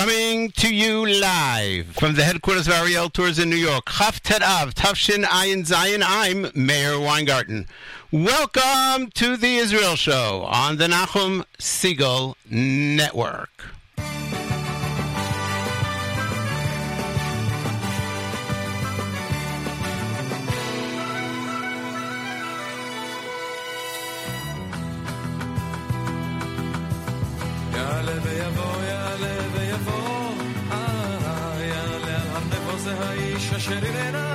Coming to you live from the headquarters of Ariel Tours in New York. Chaf Av, Tafshin Ayin Zion. I'm Meir Weingarten. Welcome to the Israel Show on the Nachum Segal Network. Sha-da-da-da.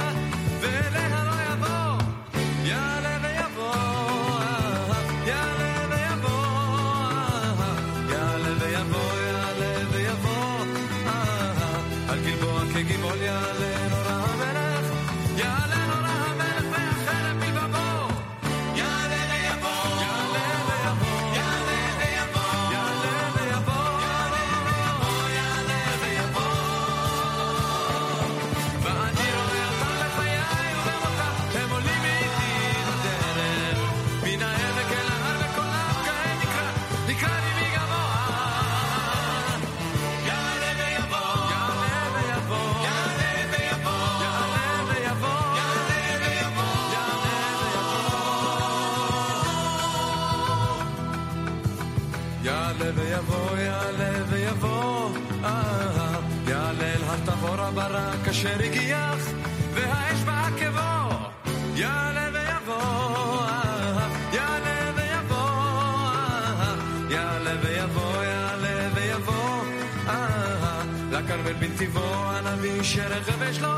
שרכב יש לו,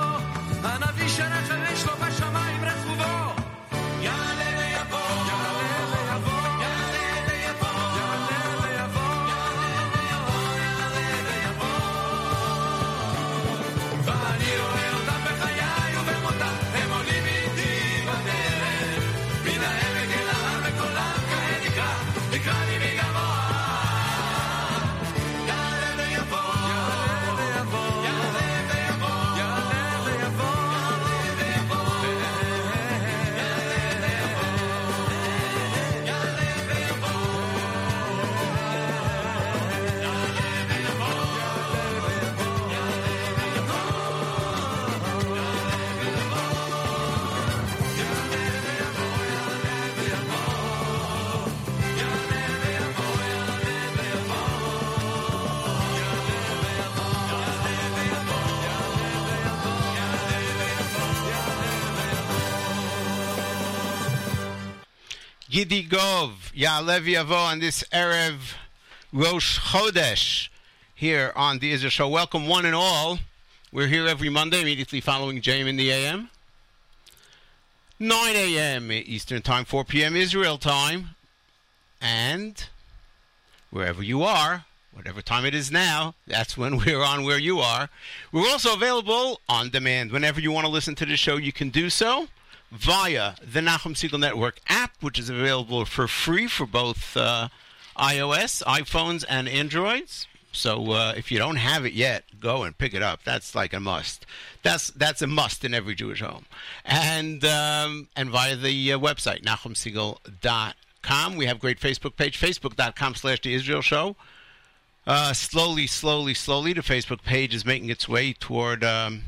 הנביא שרכב Gidi Gov, Ya'alev Yavo on this Erev Rosh Chodesh here on the Israel Show. Welcome, one and all. We're here every Monday, immediately following JM in the AM. 9 a.m. Eastern Time, 4 p.m. Israel Time. And wherever you are, whatever time it is now, that's when we're on where you are. We're also available on demand. Whenever you want to listen to the show, you can do so via the Nachum Segal Network app, which is available for free for both uh, iOS, iPhones, and Androids. So uh, if you don't have it yet, go and pick it up. That's like a must. That's that's a must in every Jewish home. And um, and via the uh, website nachumsegal.com. We have great Facebook page, facebook.com slash the Israel Show. Uh, slowly, slowly, slowly, the Facebook page is making its way toward um,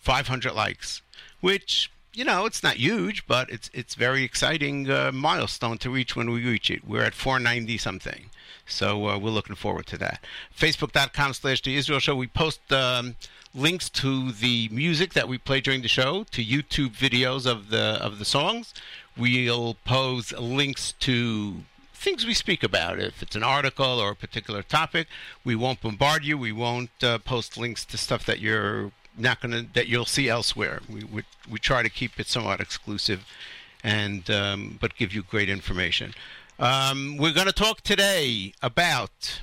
500 likes, which you know it's not huge, but it's it's very exciting uh, milestone to reach when we reach it. We're at 490 something, so uh, we're looking forward to that. Facebook.com slash the Israel Show. We post um, links to the music that we play during the show, to YouTube videos of the of the songs. We'll post links to things we speak about. If it's an article or a particular topic, we won't bombard you. We won't uh, post links to stuff that you're not going to that you'll see elsewhere. We, we we try to keep it somewhat exclusive, and um, but give you great information. Um, we're going to talk today about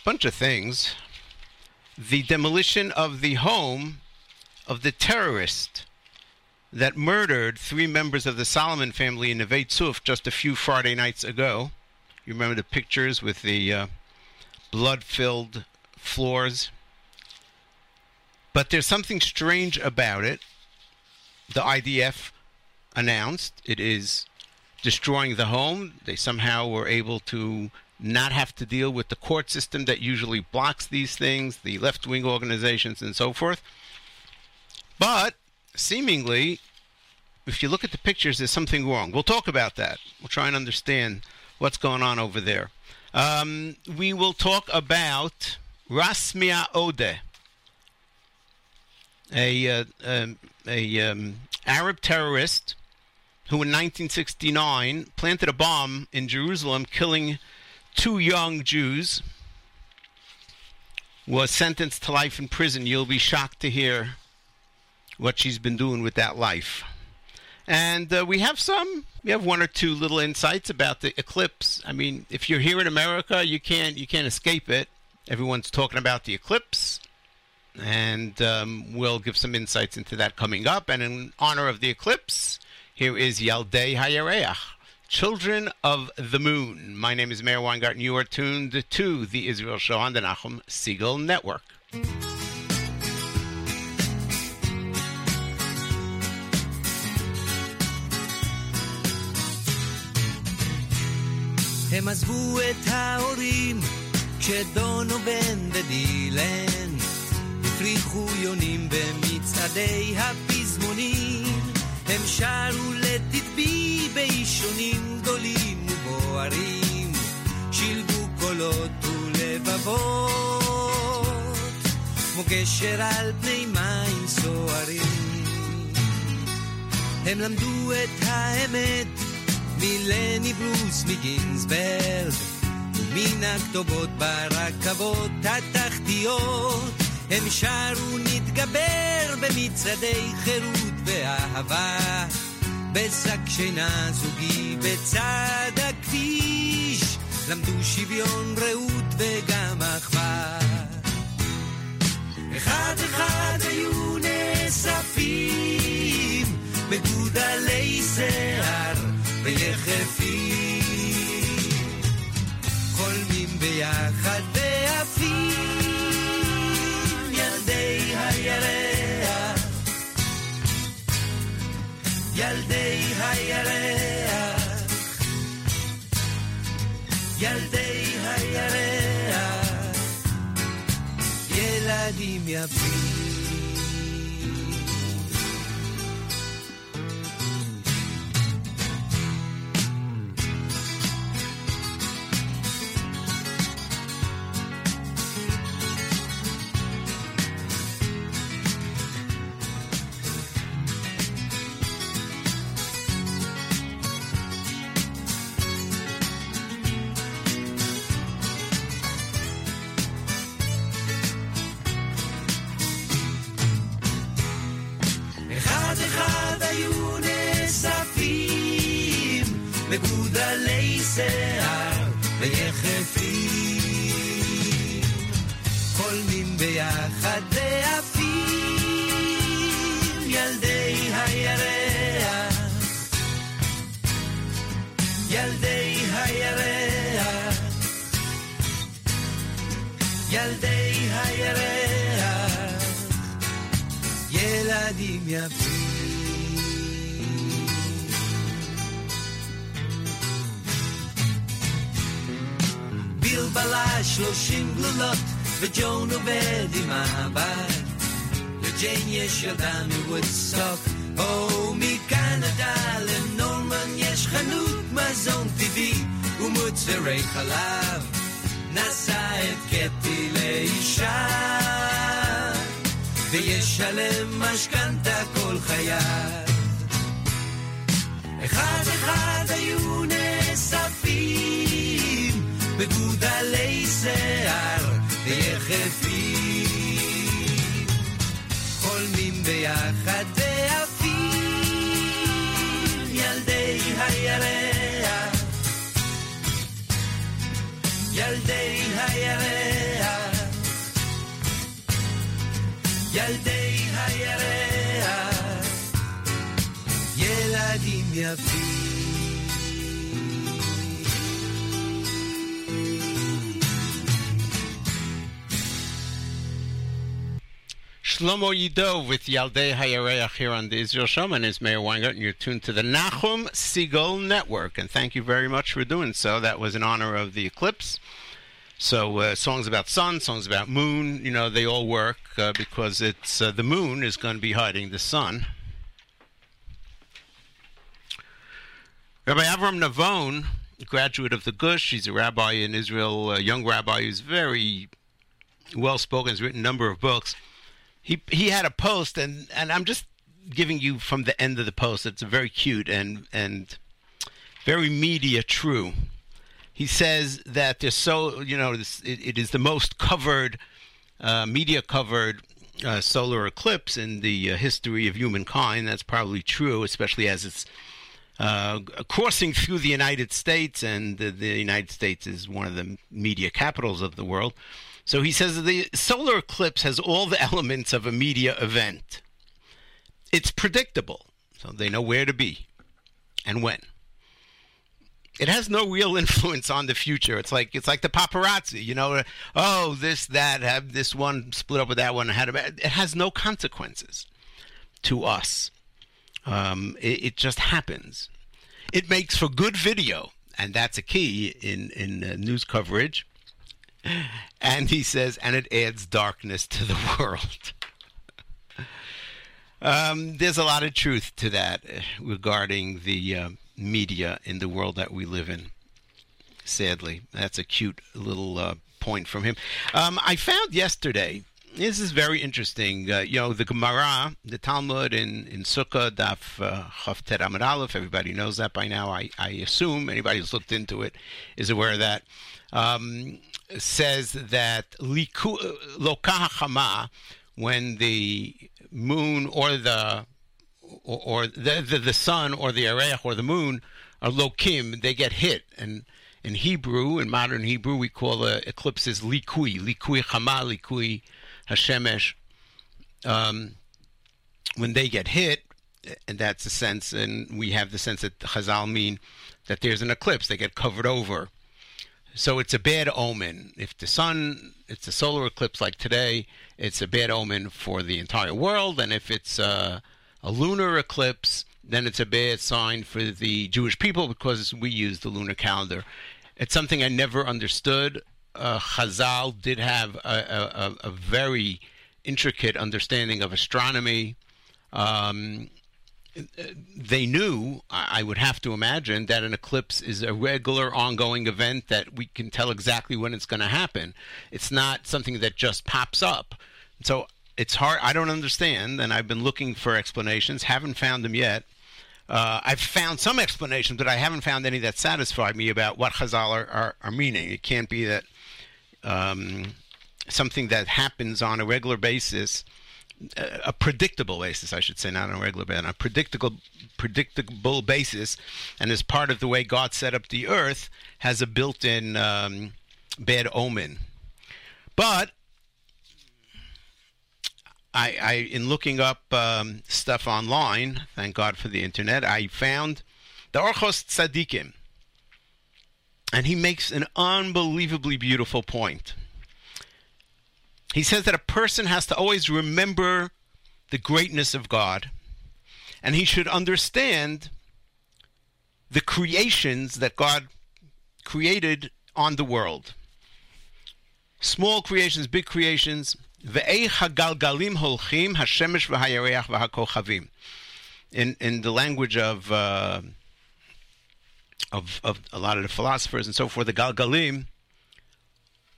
a bunch of things. The demolition of the home of the terrorist that murdered three members of the Solomon family in Neve Tzuf just a few Friday nights ago. You remember the pictures with the uh, blood-filled floors. But there's something strange about it. The IDF announced it is destroying the home. They somehow were able to not have to deal with the court system that usually blocks these things, the left wing organizations, and so forth. But seemingly, if you look at the pictures, there's something wrong. We'll talk about that. We'll try and understand what's going on over there. Um, we will talk about Rasmea Odeh, a uh, um, a um, Arab terrorist who in 1969 planted a bomb in Jerusalem, killing two young Jews. Was sentenced to life in prison. You'll be shocked to hear what she's been doing with that life. And uh, we have some, we have one or two little insights about the eclipse. I mean, if you're here in America, you can't you can't escape it. Everyone's talking about the eclipse, and um, we'll give some insights into that coming up. And in honor of the eclipse, here is Yaldei Hayareach, Children of the Moon. My name is Meir Weingarten. You are tuned to the Israel Show on the Nachum Segal Network. הם עזבו את ההורים כשדונו בן ודילן הפריחו יונים במצעדי הפזמונים. הם שרו לתדבי באישונים גדולים ובוערים. שילבו קולות ולבבות כמו גשר על פני מים סוערים. הם למדו את האמת מלני ברוס מגינסברג ומן הכתובות ברכבות התחתיות הם שרו נתגבר במצעדי חירות ואהבה. בשק שינה זוגי בצד הכביש למדו שוויון רעות וגם אחווה. אחד אחד היו נאספים מגודלי שיער ויחפים. חולמים ביחד ועפים ילדי הירח ילדי הירח ילדים יפים היו נאספים בגודלי שיער ויחפים. חולמים ביחד ועפים ילדי הירח. ילדי הירח. ילדי הירח, ילדים יפים. Shlomo Yidov with Yaldei Hayareach here on the Israel Show. My name is Meir Weingart, and you're tuned to the Nachum Segal Network. And thank you very much for doing so. That was in honor of the eclipse. So uh, songs about sun, songs about moon, you know, they all work uh, because it's uh, the moon is going to be hiding the sun. Rabbi Avram Navon, graduate of the Gush, he's a rabbi in Israel, a young rabbi who's very well spoken, has written a number of books. He he had a post, and, and I'm just giving you from the end of the post. It's very cute and and very media true. He says that there's so you know this, it, it is the most covered uh, media covered uh, solar eclipse in the uh, history of humankind. That's probably true, especially as it's uh, crossing through the United States, and the, the United States is one of the media capitals of the world. So he says the solar eclipse has all the elements of a media event. It's predictable, so they know where to be and when. It has no real influence on the future. It's like it's like the paparazzi, you know. Oh, this that have this one split up with that one. Had it has no consequences to us. Um, it, it just happens. It makes for good video, and that's a key in in uh, news coverage. And he says, and it adds darkness to the world. um, there's a lot of truth to that uh, regarding the uh, media in the world that we live in. Sadly, that's a cute little uh, point from him. Um, I found yesterday. This is very interesting. Uh, you know, the Gemara, the Talmud in, in Sukkah, Daf uh, Chavtet Amud Aleph, everybody knows that by now. I, I assume anybody who's looked into it is aware of that. Um, says that liku, lokah chama, when the moon or the or, or the, the the sun or the areach or the moon are lokim, they get hit. And in Hebrew, in modern Hebrew, we call the eclipses likui, likui chama, likui hashemesh. Um, when they get hit, and that's the sense, and we have the sense that Chazal mean that there's an eclipse, they get covered over. So it's a bad omen. If the sun, it's a solar eclipse like today, it's a bad omen for the entire world. And if it's a, a lunar eclipse, then it's a bad sign for the Jewish people because we use the lunar calendar. It's something I never understood. Uh, Chazal did have a, a, a very intricate understanding of astronomy. Um, they knew, I would have to imagine, that an eclipse is a regular, ongoing event that we can tell exactly when it's going to happen. It's not something that just pops up. So it's hard. I don't understand, and I've been looking for explanations, haven't found them yet. Uh, I've found some explanations, but I haven't found any that satisfy me about what Chazal are, are, are meaning. It can't be that um, something that happens on a regular basis a predictable basis, I should say, not on a regular basis, on a predictable, predictable basis, and as part of the way God set up the earth, has a built-in um, bad omen. But I, I in looking up um, stuff online, thank God for the internet, I found the Orchos Tzadikim, and he makes an unbelievably beautiful point. He says that a person has to always remember the greatness of God, and he should understand the creations that God created on the world. Small creations, big creations. In in the language of uh, of of a lot of the philosophers and so forth, the galgalim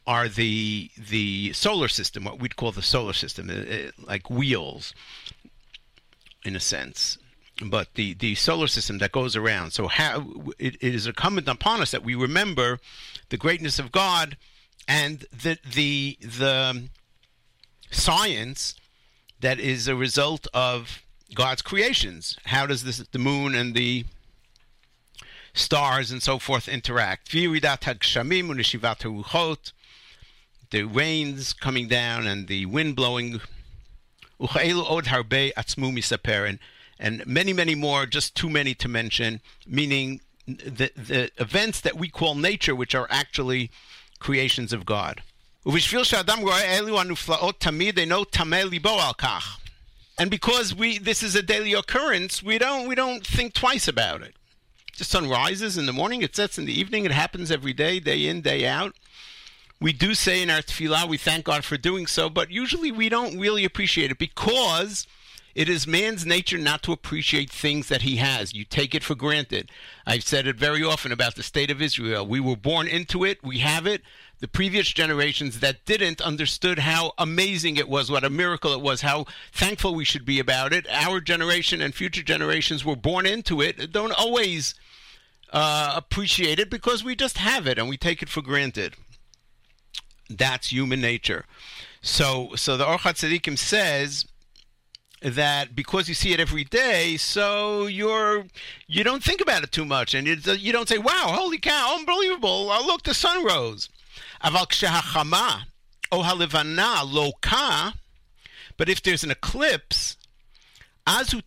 are the the solar system, what we'd call the solar system, uh, like wheels, in a sense. But the, the solar system that goes around. So how it, it is incumbent upon us that we remember the greatness of God and the the the science that is a result of God's creations. How does this the moon and the stars and so forth interact? the rains coming down and the wind blowing. And, and many, many more, just too many to mention, meaning the, the events that we call nature, which are actually creations of God. And because we this is a daily occurrence, we don't we don't think twice about it. The sun rises in the morning, it sets in the evening, it happens every day, day in, day out. We do say in our tefillah, we thank God for doing so, but usually we don't really appreciate it because it is man's nature not to appreciate things that he has. You take it for granted. I've said it very often about the state of Israel. We were born into it, we have it. The previous generations that didn't understood how amazing it was, what a miracle it was, how thankful we should be about it. Our generation and future generations were born into it, don't always uh, appreciate it because we just have it and we take it for granted. That's human nature. So, so the Orchat Tzadikim says that because you see it every day, so you're you don't think about it too much, and you, you don't say, "Wow, holy cow, unbelievable! Oh, look, the sun rose." But if there's an eclipse, azu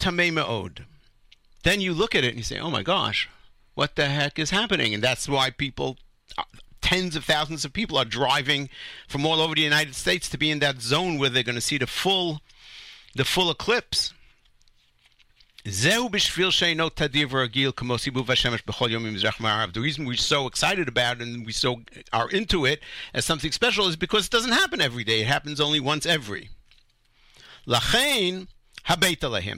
then you look at it and you say, "Oh my gosh, what the heck is happening?" And that's why people tens of thousands of people are driving from all over the United States to be in that zone where they're going to see the full, the full eclipse. The reason we're so excited about it and we so are into it as something special is because it doesn't happen every day. It happens only once every.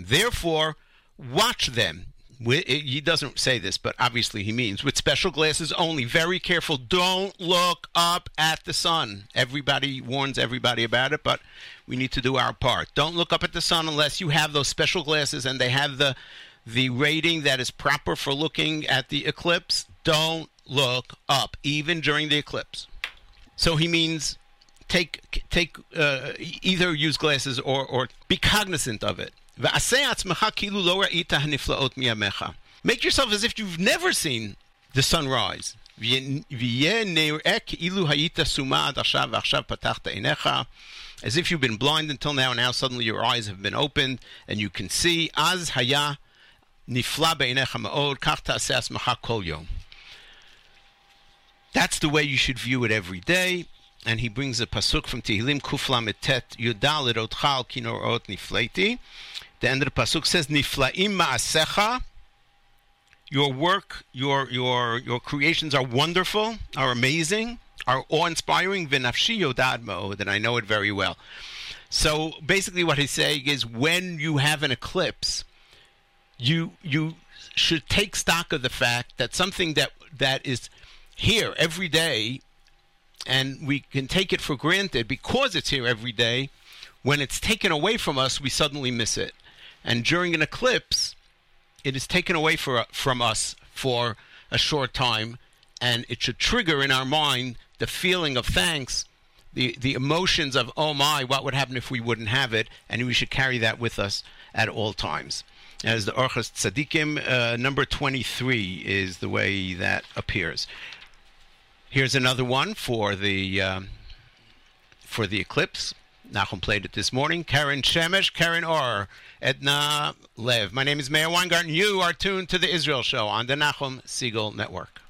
Therefore, watch them he doesn't say this, but obviously he means with special glasses only. Very careful. Don't look up at the sun. Everybody warns everybody about it, but we need to do our part. Don't look up at the sun unless you have those special glasses and they have the the rating that is proper for looking at the eclipse. Don't look up, even during the eclipse. So he means take take uh, either use glasses or or be cognizant of it. Make yourself as if you've never seen the sunrise. As if you've been blind until now, and now suddenly your eyes have been opened and you can see. Az haya nifla. That's the way you should view it every day. And he brings a pasuk from Tehillim Kufla Metet Yudal Otchal Kinor Ot Nifleti. The end of the pasuk says Niflaim Ma'asecha. Your work, your your your creations are wonderful, are amazing, are awe-inspiring. V'nafshi Yodad Ma'od, and I know it very well. So basically, what he's saying is, when you have an eclipse, you you should take stock of the fact that something that that is here every day and we can take it for granted because it's here every day. When it's taken away from us, we suddenly miss it. And during an eclipse, it is taken away for, from us for a short time, and it should trigger in our mind the feeling of thanks, the, the emotions of, oh my, what would happen if we wouldn't have it? And we should carry that with us at all times. As the Orchas Tzadikim, uh, number 23 is the way that appears. Here's another one for the um, for the eclipse. Nachum played it this morning. Karen Shemesh, Karen Or, Edna Lev. My name is Meir Weingarten. You are tuned to the Israel Show on the Nachum Segal Network.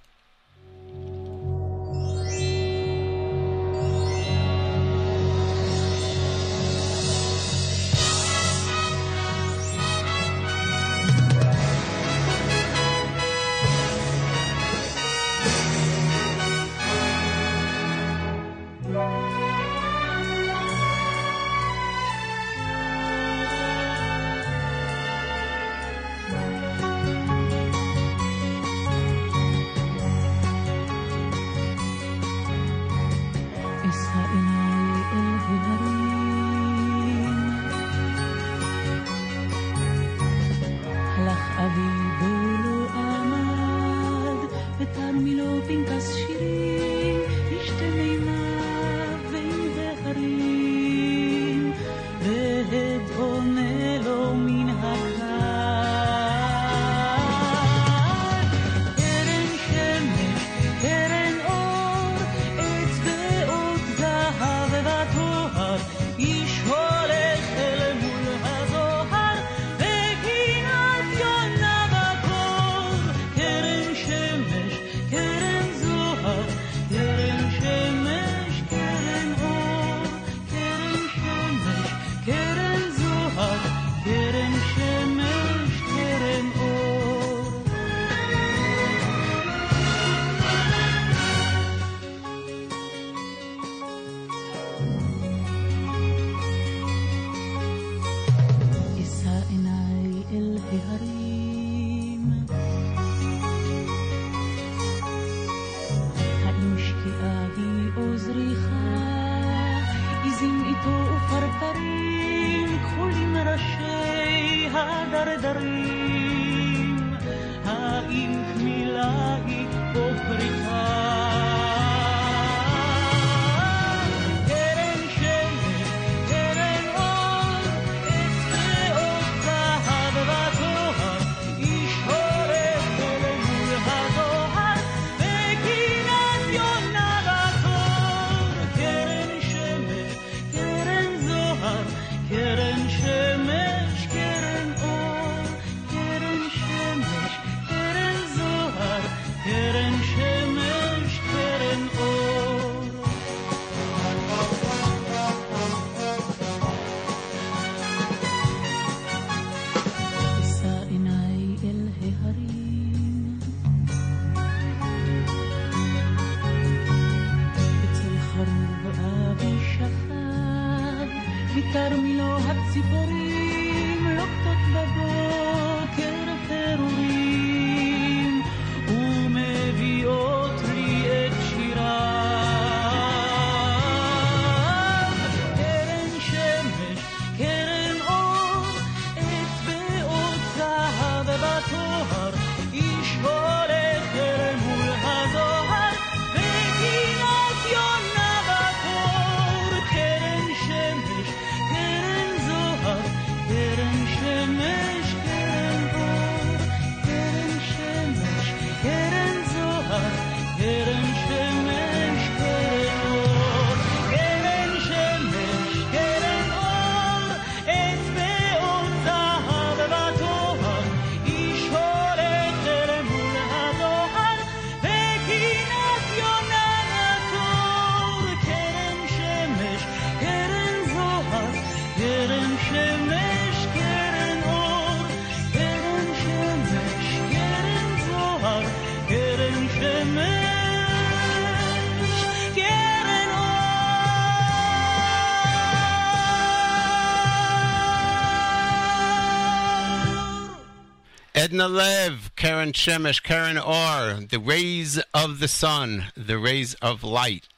Edna Lev, Karen Shemesh, Karen Orr, the rays of the sun, the rays of light,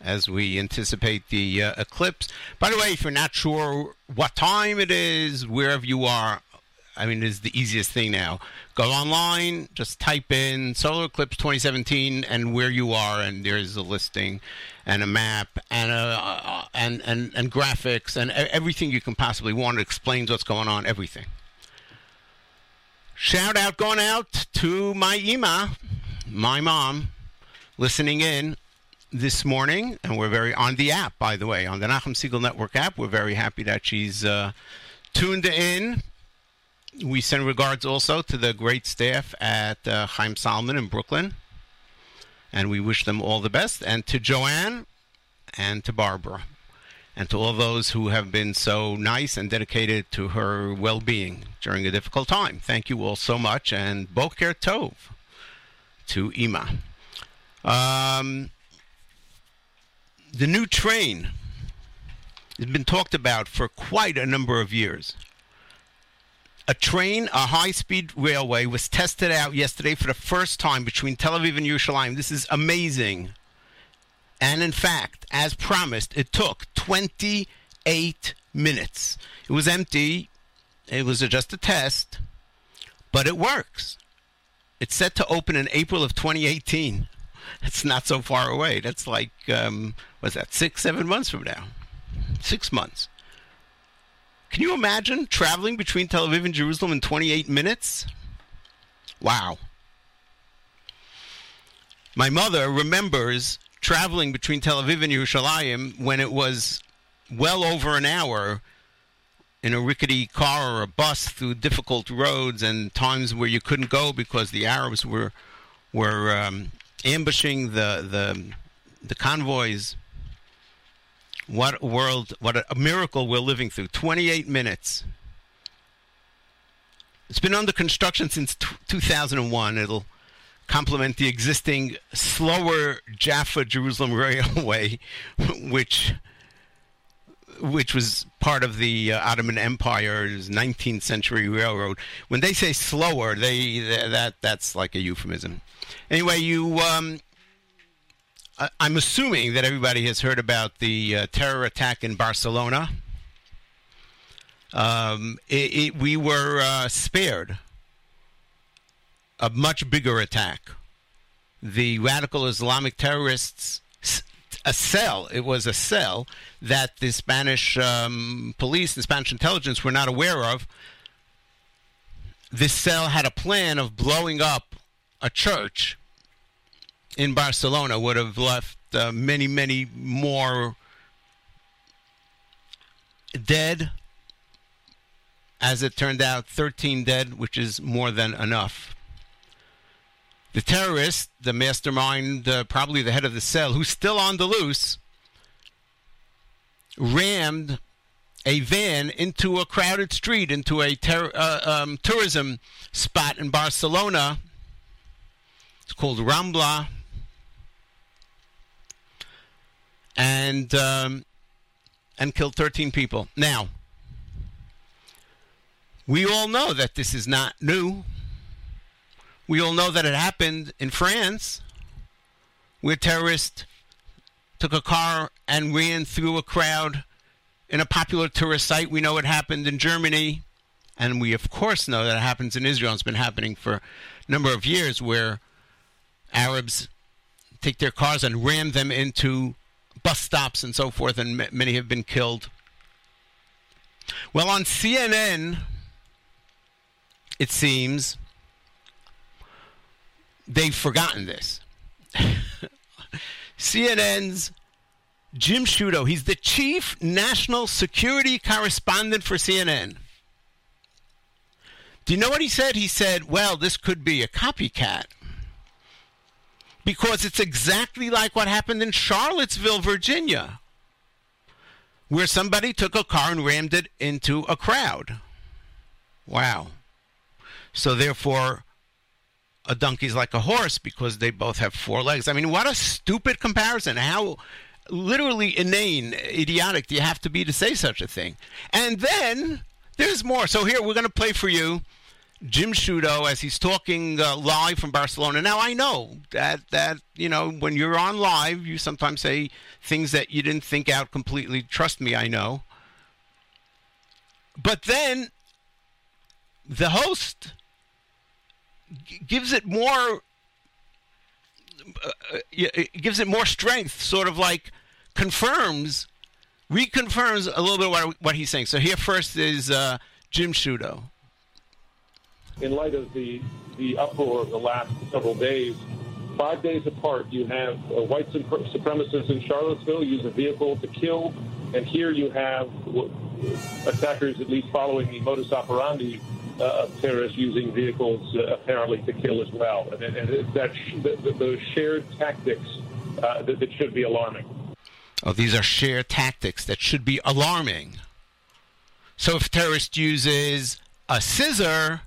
as we anticipate the uh, eclipse. By the way, if you're not sure what time it is, wherever you are, I mean, it is the easiest thing now. Go online, just type in Solar Eclipse 2017 and where you are, and there's a listing and a map and a, uh, and, and and graphics and everything you can possibly want. It explains what's going on, everything. Shout out going out to my Ima, my mom, listening in this morning, and we're very on the app, by the way, on the Nachum Segal Network app. We're very happy that she's uh, tuned in. We send regards also to the great staff at uh, Haym Salomon in Brooklyn, and we wish them all the best. And to Joanne and to Barbara, and to all those who have been so nice and dedicated to her well-being during a difficult time. Thank you all so much, and Boker Tov to Ima. Um, the new train has been talked about for quite a number of years. A train, a high speed railway, was tested out yesterday for the first time between Tel Aviv and Yerushalayim. This is amazing. And in fact, as promised, it took 28 minutes. It was empty, it was just a test, but it works. It's set to open in April of 2018. It's not so far away. That's like, um, what's that, six, seven months from now? Six months. Can you imagine traveling between Tel Aviv and Jerusalem in 28 minutes? Wow. My mother remembers traveling between Tel Aviv and Yerushalayim when it was well over an hour in a rickety car or a bus through difficult roads and times where you couldn't go because the Arabs were were um, ambushing the the the convoys. What a world! What a, miracle we're living through. Twenty-eight minutes. It's been under construction since t- 2001. It'll complement the existing slower Jaffa Jerusalem Railway, which which was part of the uh, Ottoman Empire's 19th century railroad. When they say slower, they that that's like a euphemism. Anyway, you um, I- I'm assuming that everybody has heard about the uh, terror attack in Barcelona um, it, it, we were uh, spared a much bigger attack. The radical Islamic terrorists, a cell, it was a cell that the Spanish um, police and Spanish intelligence were not aware of. This cell had a plan of blowing up a church in Barcelona, would have left uh, many, many more dead. As it turned out, 13 dead, which is more than enough. The terrorist, the mastermind, uh, probably the head of the cell, who's still on the loose, rammed a van into a crowded street, into a ter- uh, um, tourism spot in Barcelona. It's called Rambla. And um, and killed 13 people. Now, we all know that this is not new. We all know that it happened in France, where terrorists took a car and ran through a crowd in a popular tourist site. We know it happened in Germany, and we of course know that it happens in Israel. It's been happening for a number of years, where Arabs take their cars and ram them into bus stops and so forth, and m- many have been killed. Well, on CNN, it seems they've forgotten this. CNN's Jim Sciutto, he's the chief national security correspondent for CNN. Do you know what he said? He said, well, this could be a copycat. Because it's exactly like what happened in Charlottesville, Virginia, where somebody took a car and rammed it into a crowd. Wow. So, therefore, a donkey's like a horse because they both have four legs. I mean, what a stupid comparison. How literally inane, idiotic do you have to be to say such a thing? And then there's more. So, here, we're going to play for you Jim Sciutto as he's talking uh, live from Barcelona. Now I know that that you know when you're on live, you sometimes say things that you didn't think out completely. Trust me, I know. But then the host gives it more uh, uh, gives it more strength, sort of like confirms, reconfirms a little bit what what he's saying. So here first is uh, Jim Sciutto. in light of the the uproar of the last several days. Five days apart, you have uh, white supremacists in Charlottesville use a vehicle to kill, and here you have attackers, at least following the modus operandi uh, terrorists, using vehicles uh, apparently to kill as well. And, and it's that sh- th- th- those shared tactics uh, that, that should be alarming. Oh, these are shared tactics that should be alarming. So if a terrorist uses a scissor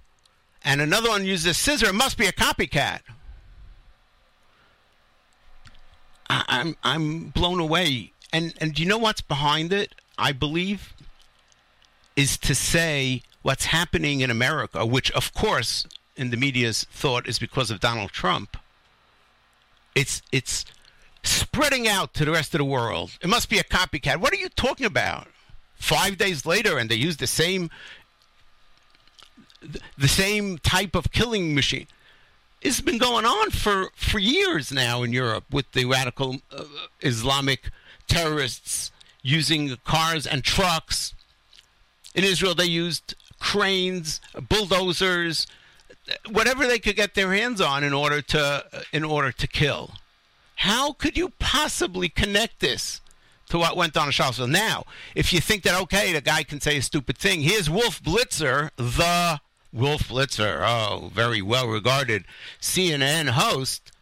and another one uses a scissor, it must be a copycat. I'm I'm blown away. And and do you know what's behind it? I believe is to say what's happening in America, which of course in the media's thought is because of Donald Trump. It's it's spreading out to the rest of the world. It must be a copycat. What are you talking about? Five days later, and they use the same the same type of killing machine. It's been going on for, for years now in Europe with the radical uh, Islamic terrorists using cars and trucks. In Israel, they used cranes, bulldozers, whatever they could get their hands on in order to in order to kill. How could you possibly connect this to what went on in Charlottesville? Now, if you think that okay, the guy can say a stupid thing, here's Wolf Blitzer, the Wolf Blitzer, oh, very well regarded CNN host,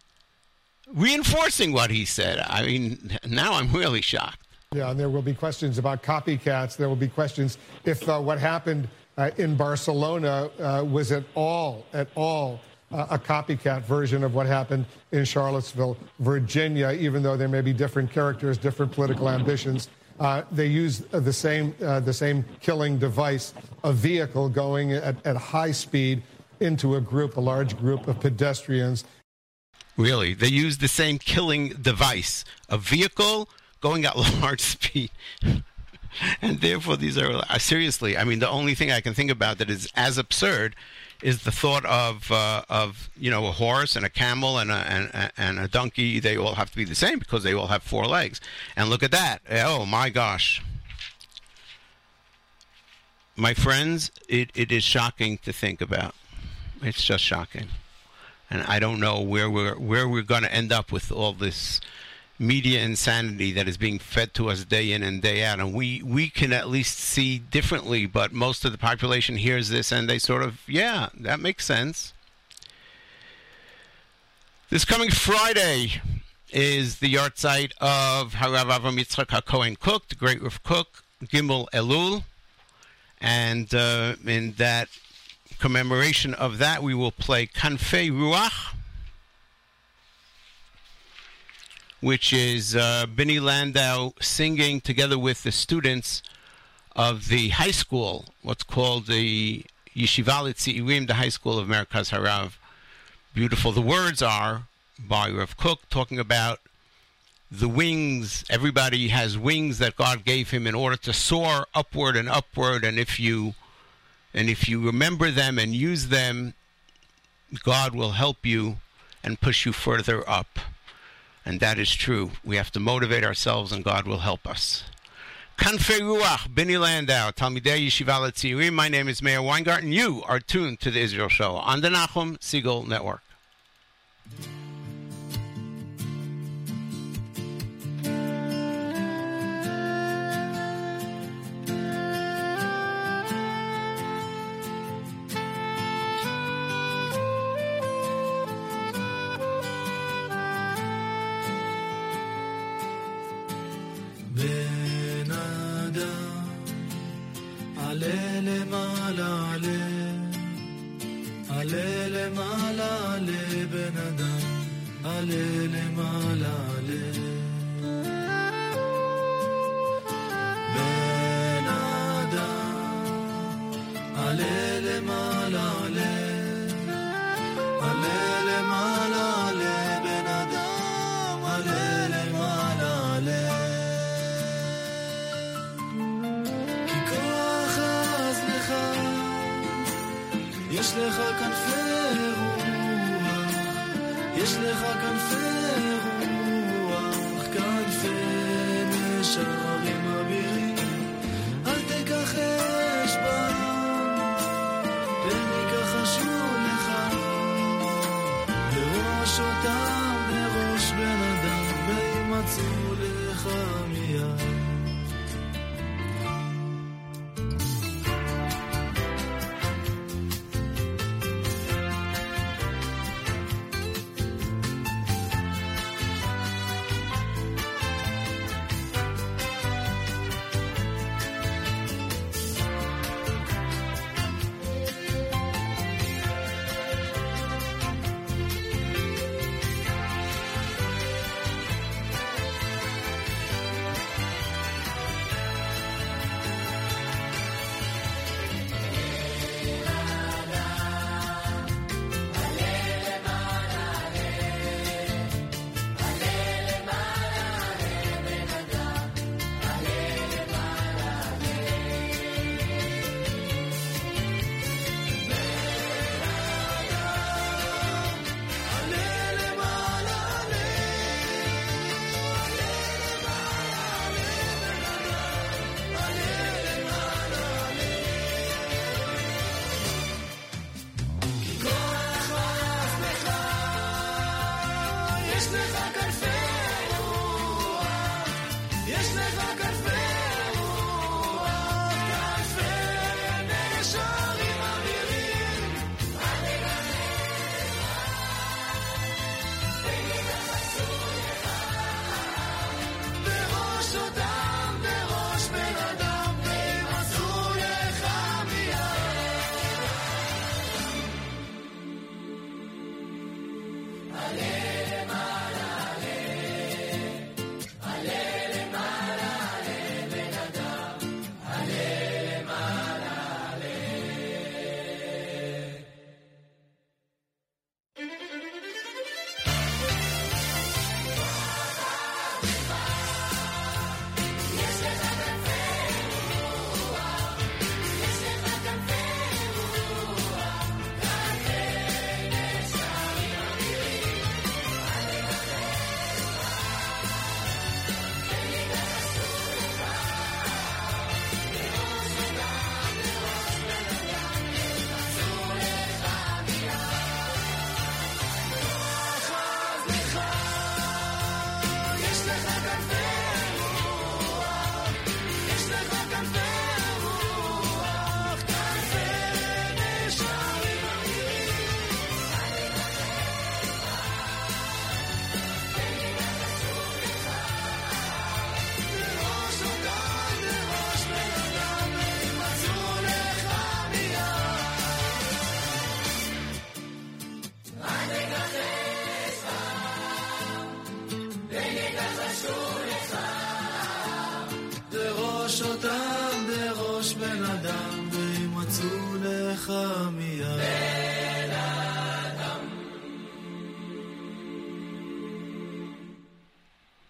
reinforcing what he said. I mean, now I'm really shocked. Yeah, and there will be questions about copycats. There will be questions if uh, what happened uh, in Barcelona uh, was at all, at all, uh, a copycat version of what happened in Charlottesville, Virginia, even though there may be different characters, different political ambitions. Uh, they use uh, the same, uh, the same killing device, a vehicle going at, at high speed into a group, a large group of pedestrians. Really, they use the same killing device, a vehicle going at large speed. And therefore these are uh, seriously. I mean, the only thing I can think about that is as absurd is the thought of uh, of you know a horse and a camel and a and, and a donkey. They all have to be the same because they all have four legs. And look at that! Oh my gosh! My friends, it, it is shocking to think about. It's just shocking, and I don't know where we're where we're going to end up with all this media insanity that is being fed to us day in and day out. And we we can at least see differently but most of the population hears this and they sort of yeah that makes sense. This coming friday is the yahrzeit of Harav Avram Yitzchak HaKohen Kook, the great Rav Kook, Gimel Elul. And uh, in that commemoration of that, we will play Kanfei Ruach, which is uh, Benny Landau singing together with the students of the high school, what's called the Yeshiva Tziorim, the high school of Merkaz Harav. Beautiful. The words are by Rav Kook talking about the wings. Everybody has wings that God gave him in order to soar upward and upward. And if you and if you remember them and use them, God will help you and push you further up. And that is true. We have to motivate ourselves, and God will help us. Kanfei Ruach, Benny Landau, Talmidei Yeshiva Latzirim. My name is Meir Weingarten. You are tuned to the Israel Show on the Nachum Segal Network. malale Alele malale ben adam Alele malale. Ben adam Alele malale Alele malale. יש לך כנפי רוח, יש לך כנפי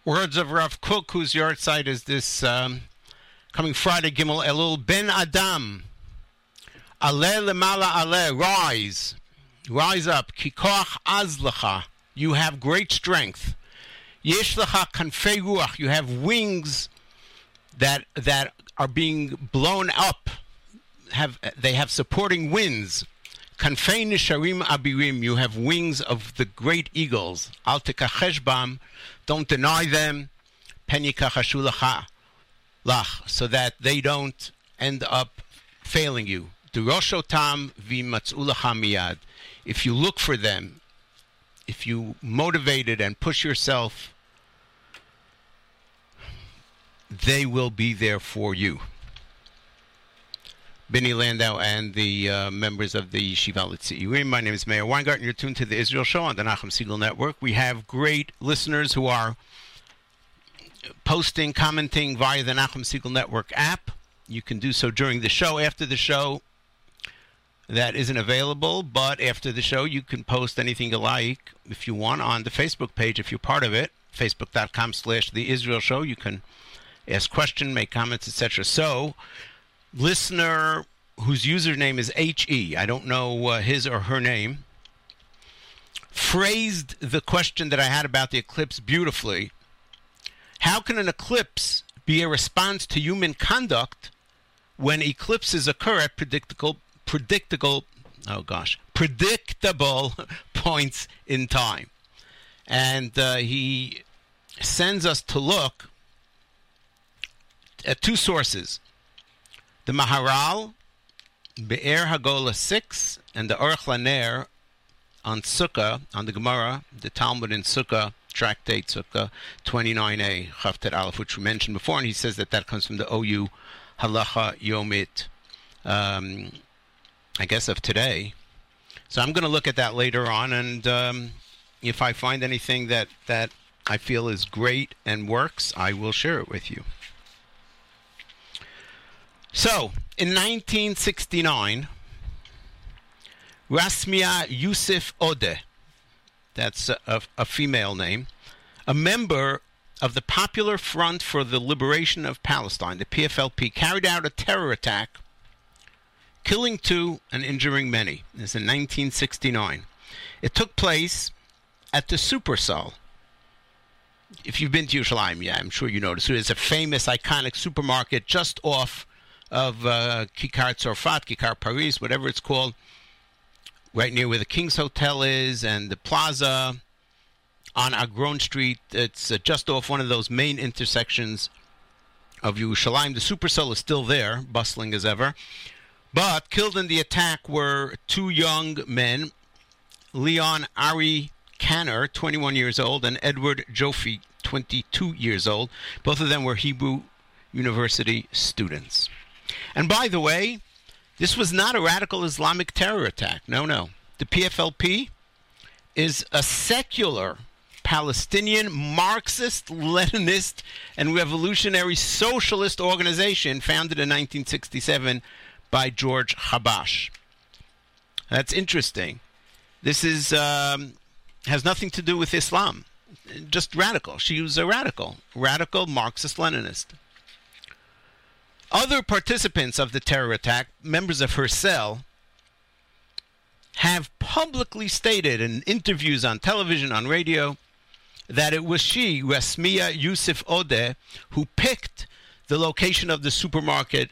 Words of Rav Kook, whose yahrzeit is this um, coming Friday, Gimel Elul. Ben Adam. Ale lemala ale. Rise. Rise up. Kikoach azlacha. You have great strength. Yesh lecha kanfei ruach. You have wings that that are being blown up. Have they have supporting winds? Kanfei nisharim abirim. You have wings of the great eagles. Al tekachesh bam. Don't deny them. Lach, so that they don't end up failing you. Duroshotam v'matz'u lecha miyad. If you look for them, if you motivate it and push yourself, they will be there for you. Benny Landau and the uh, members of the Yeshiva Litziyurim. My name is Meir Weingarten. You're tuned to the Israel Show on the Nachum Segal Network. We have great listeners who are posting, commenting via the Nachum Segal Network app. You can do so during the show. After the show, that isn't available, but after the show, you can post anything you like if you want on the Facebook page if you're part of it. Facebook.com slash The Israel Show. You can ask questions, make comments, etc. So, listener whose username is HE, I don't know uh, his or her name, phrased the question that I had about the eclipse beautifully. How can an eclipse be a response to human conduct when eclipses occur at predictable, predictable, oh gosh, predictable points in time? And uh, he sends us to look at two sources the Maharal, Be'er Hagola 6, and the Aruch LaNer on Sukkah, on the Gemara, the Talmud in Sukkah, tractate Sukkah 29a, Chavtet Aleph, which we mentioned before, and he says that that comes from the OU Halacha Yomit, um, I guess of today. So I'm going to look at that later on, and um, if I find anything that, that I feel is great and works, I will share it with you. So, in 1969, Rasmea Yusuf Odeh, that's a, a, female name, a member of the Popular Front for the Liberation of Palestine, the PFLP, carried out a terror attack, killing two and injuring many. This is in 1969. It took place at the Supersol. If you've been to Yerushalayim, yeah, I'm sure you noticed. It's a famous, iconic supermarket just off of uh, Kikar Tzorfat, Kikar Paris, whatever it's called, right near where the King's Hotel is and the plaza on Agron Street. It's uh, just off one of those main intersections of Yerushalayim. The Supersol is still there, bustling as ever. But killed in the attack were two young men, Leon Ari Kanner, 21 years old, and Edward Joffe, 22 years old. Both of them were Hebrew University students. And by the way, this was not a radical Islamic terror attack. No, no. The PFLP is a secular Palestinian Marxist, Leninist, and revolutionary socialist organization founded in 1967 by George Habash. That's interesting. This is um, has nothing to do with Islam. Just radical. She was a radical, radical Marxist Leninist. Other participants of the terror attack, members of her cell, have publicly stated in interviews on television, on radio, that it was she, Rasmea Yusuf Odeh, who picked the location of the supermarket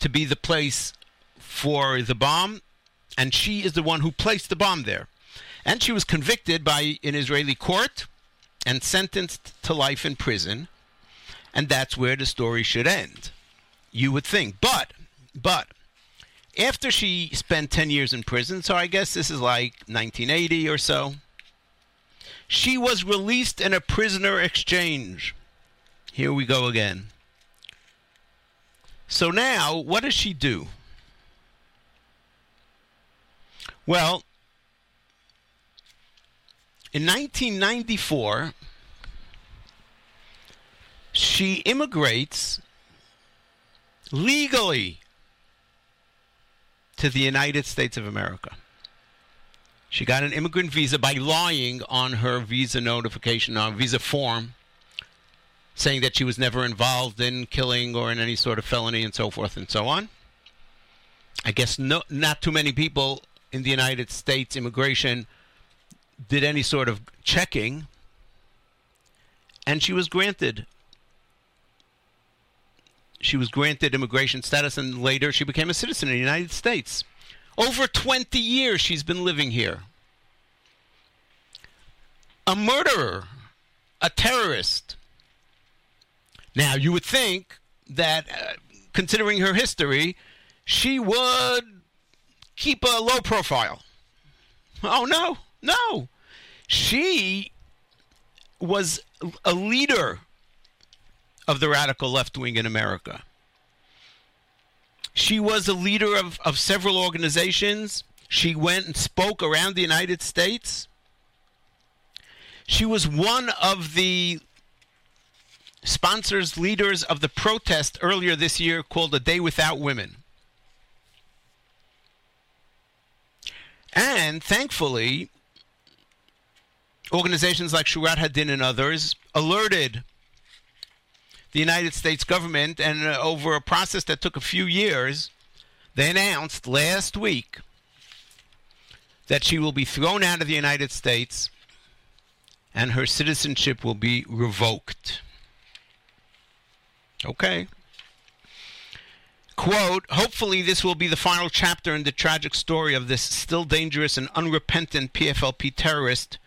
to be the place for the bomb, and she is the one who placed the bomb there. And she was convicted by an Israeli court and sentenced to life in prison. And that's where the story should end. You would think. But, but, after she spent 10 years in prison, so I guess this is like 1980 or so, she was released in a prisoner exchange. Here we go again. So now, what does she do? Well, in 1994, she immigrates legally to the United States of America. She got an immigrant visa by lying on her visa notification, on visa form, saying that she was never involved in killing or in any sort of felony and so forth and so on. I guess no, not too many people in the United States immigration did any sort of checking, and she was granted. She was granted immigration status, and later she became a citizen of the United States. Over 20 years she's been living here. A murderer, a terrorist. Now, you would think that, uh, considering her history, she would keep a low profile. Oh, no, no. She was a leader of the radical left wing in America. She was a leader of, of several organizations. She went and spoke around the United States. She was one of the sponsors, leaders of the protest earlier this year called A Day Without Women. And thankfully, organizations like Shurat Hadin and others alerted the United States government, and uh, over a process that took a few years, they announced last week that she will be thrown out of the United States and her citizenship will be revoked. Okay. Quote, hopefully this will be the final chapter in the tragic story of this still dangerous and unrepentant PFLP terrorist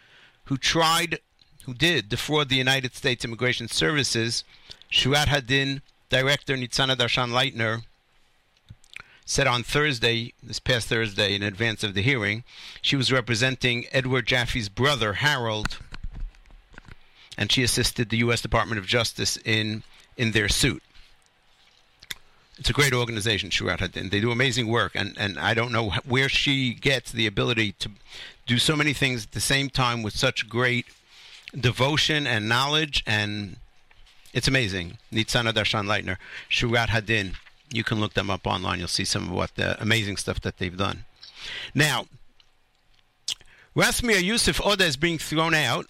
who tried, who did defraud the United States Immigration Services. Shurat Hadin director Nitzana Darshan Leitner said on Thursday, this past Thursday, in advance of the hearing, she was representing Edward Joffe's brother, Harold, and she assisted the U.S. Department of Justice in, in their suit. It's a great organization, Shurat Hadin. They do amazing work, and, and I don't know where she gets the ability to do so many things at the same time with such great devotion and knowledge, and it's amazing. Nitzana Darshan Leitner, Shurat Hadin. You can look them up online. You'll see some of what the amazing stuff that they've done. Now, Rasmea Yusuf Odeh is being thrown out,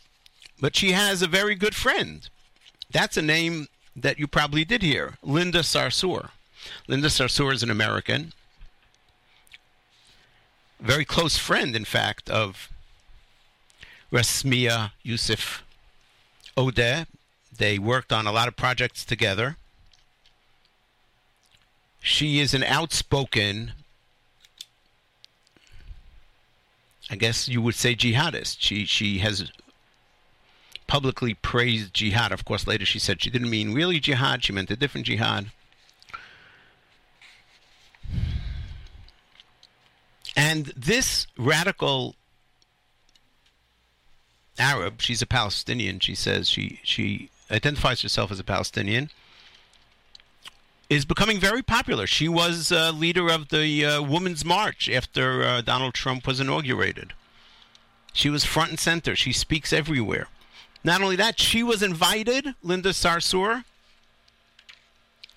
but she has a very good friend. That's a name that you probably did hear Linda Sarsour. Linda Sarsour is an American, very close friend, in fact, of Rasmea Yusuf Odeh. They worked on a lot of projects together. She is an outspoken, I guess you would say, jihadist. She she has publicly praised jihad. Of course, later she said she didn't mean really jihad; she meant a different jihad. And this radical Arab, she's a Palestinian. She says she she identifies herself as a Palestinian. Is becoming very popular. She was uh, leader of the uh, Women's March after uh, Donald Trump was inaugurated. She was front and center. She speaks everywhere. Not only that, she was invited, Linda Sarsour,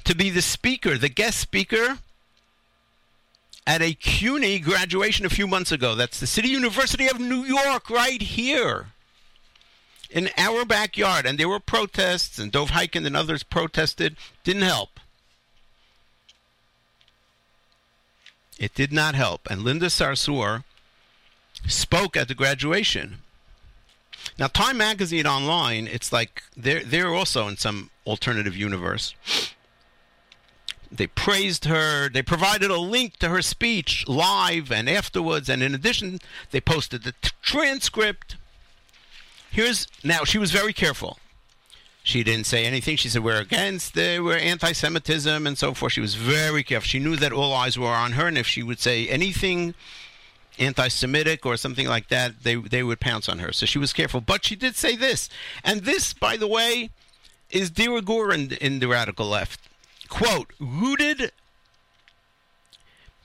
to be the speaker, the guest speaker at a CUNY graduation a few months ago. That's the City University of New York, right here in our backyard. And there were protests, and Dov Hikind and others protested. Didn't help. It did not help. And Linda Sarsour spoke at the graduation. Now, Time Magazine online, it's like they're they're also in some alternative universe. They praised her. They provided a link to her speech live and afterwards, and in addition, they posted the t- transcript. Here's now she was very careful. She didn't say anything. She said we're against, the, we're anti-Semitism and so forth. She was very careful. She knew that all eyes were on her, and if she would say anything anti-Semitic or something like that, they they would pounce on her. So she was careful. But she did say this, and this, by the way, is de rigueur in, in the radical left. Quote: rooted.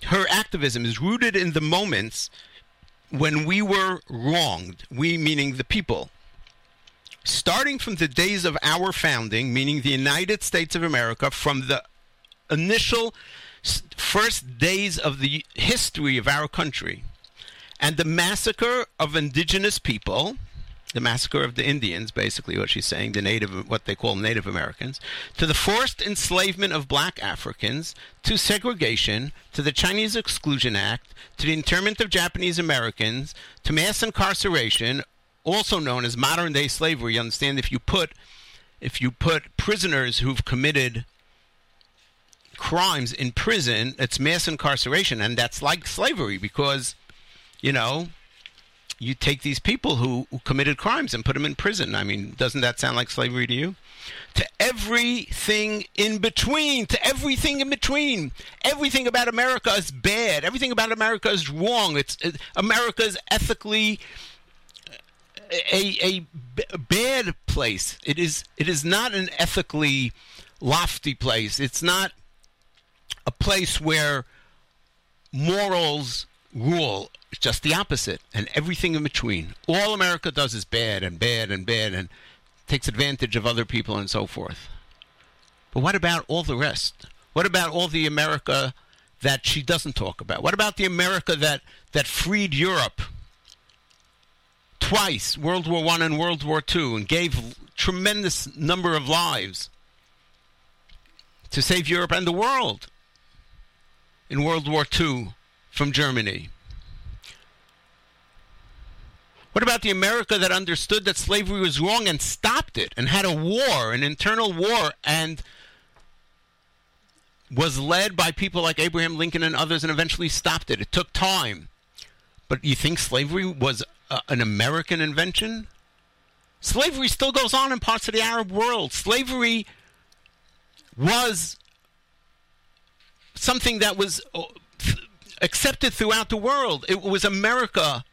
Her activism is rooted in the moments when we were wronged. We meaning the people. Starting from the days of our founding, meaning the United States of America, from the initial first days of the history of our country and the massacre of indigenous people, the massacre of the Indians, basically what she's saying, the native, what they call Native Americans, to the forced enslavement of black Africans, to segregation, to the Chinese Exclusion Act, to the internment of Japanese Americans, to mass incarceration, also known as modern day slavery. You understand if you put if you put prisoners who've committed crimes in prison, it's mass incarceration, and that's like slavery because, you know, you take these people who, who committed crimes and put them in prison. I mean, doesn't that sound like slavery to you? To everything in between, to everything in between. Everything about America is bad. Everything about America is wrong. It's it, America is ethically a, a bad place. It is it is not an ethically lofty place. It's not a place where morals rule. It's just the opposite, and everything in between. All America does is bad and bad and bad, and takes advantage of other people and so forth. But what about all the rest? What about all the America that she doesn't talk about? What about the America that that freed Europe? Twice, World War One and World War Two, and gave tremendous number of lives to save Europe and the world in World War Two from Germany. What about the America that understood that slavery was wrong and stopped it and had a war, an internal war, and was led by people like Abraham Lincoln and others and eventually stopped it? It took time. But you think slavery was an American invention? Slavery still goes on in parts of the Arab world. Slavery was something that was uh, accepted throughout the world. It was America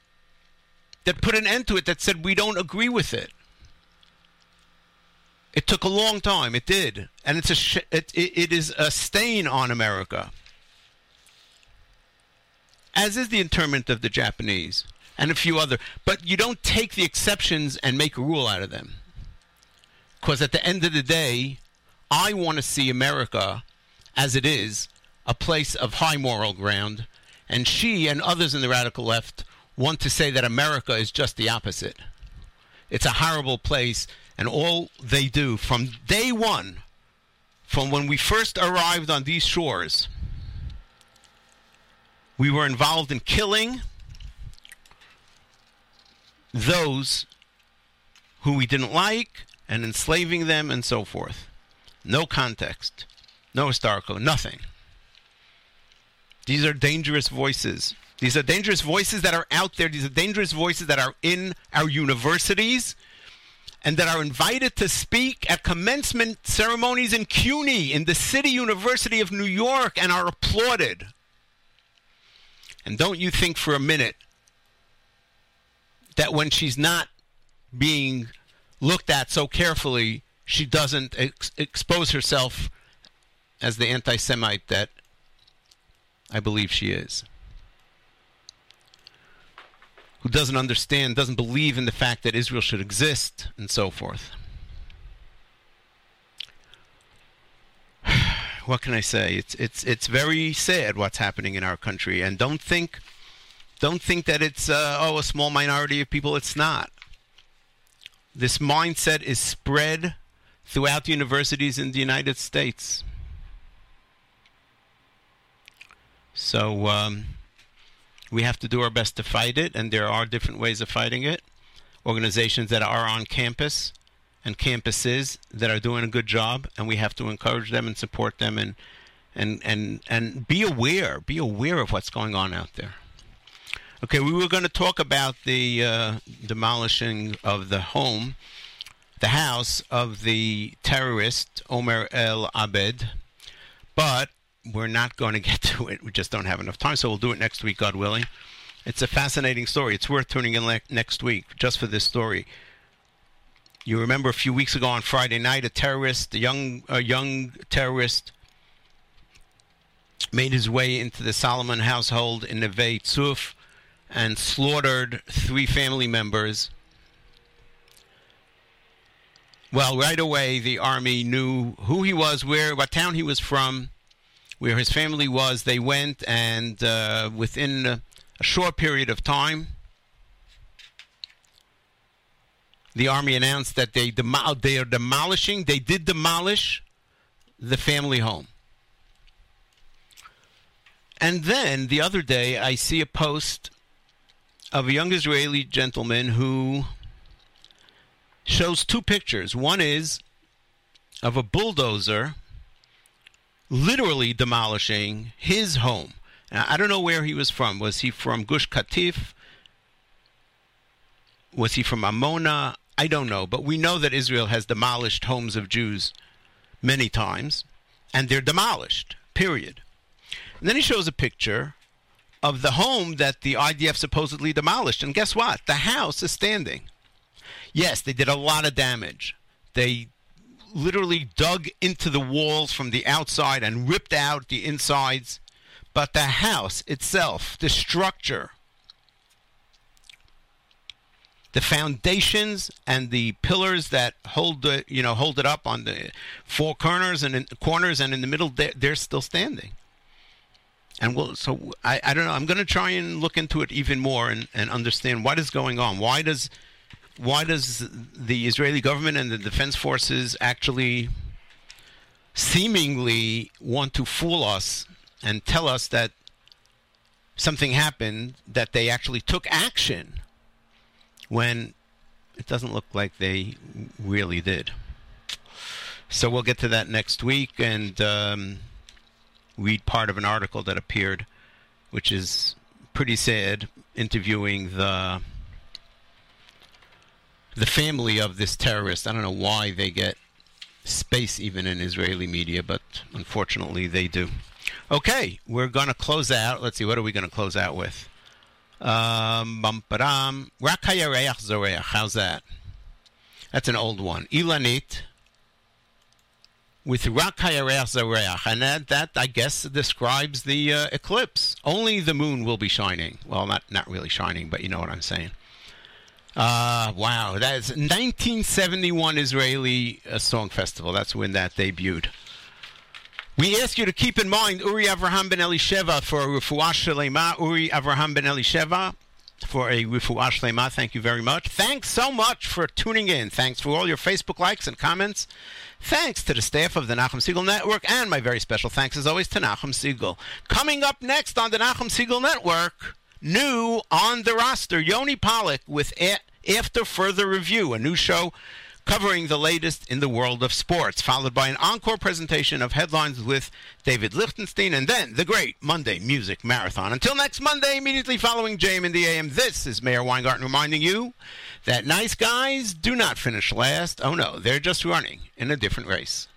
that put an end to it, that said, we don't agree with it. It took a long time. It did. And it's a sh- it, it, it is a stain on America as is the internment of the Japanese and a few other. But you don't take the exceptions and make a rule out of them. Because at the end of the day, I want to see America as it is, a place of high moral ground, and she and others in the radical left want to say that America is just the opposite. It's a horrible place, and all they do from day one, from when we first arrived on these shores, we were involved in killing those who we didn't like and enslaving them and so forth. No context, no historical, nothing. These are dangerous voices. These are dangerous voices that are out there. These are dangerous voices that are in our universities and that are invited to speak at commencement ceremonies in CUNY, in the City University of New York, and are applauded. And don't you think for a minute that when she's not being looked at so carefully, she doesn't ex- expose herself as the anti Semite that I believe she is. Who doesn't understand, doesn't believe in the fact that Israel should exist, and so forth. What can I say? It's it's it's very sad what's happening in our country, and don't think don't think that it's uh, oh a small minority of people. It's not. This mindset is spread throughout universities in the United States. So um, we have to do our best to fight it, and there are different ways of fighting it. Organizations that are on campus and campuses that are doing a good job, and we have to encourage them and support them, and and and and be aware, be aware of what's going on out there. Okay, we were going to talk about the uh, demolishing of the home, the house of the terrorist Omer El Abed, but we're not going to get to it. We just don't have enough time, so we'll do it next week, God willing. It's a fascinating story. It's worth tuning in le- next week just for this story. You remember a few weeks ago on Friday night, a terrorist, a young, a young terrorist, made his way into the Salomon household in Neve Tzuf and slaughtered three family members. Well, right away, the army knew who he was, where, what town he was from, where his family was. They went, and uh, within a, a short period of time, the army announced that they they are demolishing. They did demolish the family home. And then the other day, I see a post of a young Israeli gentleman who shows two pictures. One is of a bulldozer literally demolishing his home. Now, I don't know where he was from. Was he from Gush Katif? Was he from Amona? I don't know. But we know that Israel has demolished homes of Jews many times, and they're demolished, period. And then he shows a picture of the home that the IDF supposedly demolished. And guess what? The house is standing. Yes, they did a lot of damage. They literally dug into the walls from the outside and ripped out the insides. But the house itself, the structure, the foundations and the pillars that hold the you know hold it up on the four corners and in corners and in the middle they're, they're still standing. And well so I, I don't know i'm going to try and look into it even more and, and understand what is going on. Why does why does the israeli government and the defense forces actually seemingly want to fool us and tell us that something happened that they actually took action when it doesn't look like they really did. So we'll get to that next week and um, read part of an article that appeared, which is pretty sad, interviewing the the family of this terrorist. I don't know why they get space even in Israeli media, but unfortunately they do. Okay, we're going to close out. Let's see, what are we going to close out with? Um, bum. Zoreach. How's that? That's an old one. Ilanit with Rak hayareach zoreach, and that, that I guess describes the uh, eclipse. Only the moon will be shining. Well, not not really shining, but you know what I'm saying. Uh, wow, that is 1971 Israeli uh, Song Festival. That's when that debuted. We ask you to keep in mind Uri Avraham ben Elisheva for a Refuah Shlema. Uri Avraham ben Elisheva for a Refuah Shlema. Thank you very much. Thanks so much for tuning in. Thanks for all your Facebook likes and comments. Thanks to the staff of the Nachum Segal Network, and my very special thanks, as always, to Nachum Segal. Coming up next on the Nachum Segal Network, new on the roster, Yoni Pollock with After Further Review, a new show covering the latest in the world of sports, followed by an encore presentation of headlines with David Lichtenstein, and then the great Monday Music Marathon. Until next Monday, immediately following JM in the AM, this is Meir Weingarten reminding you that nice guys do not finish last. Oh no, they're just running in a different race.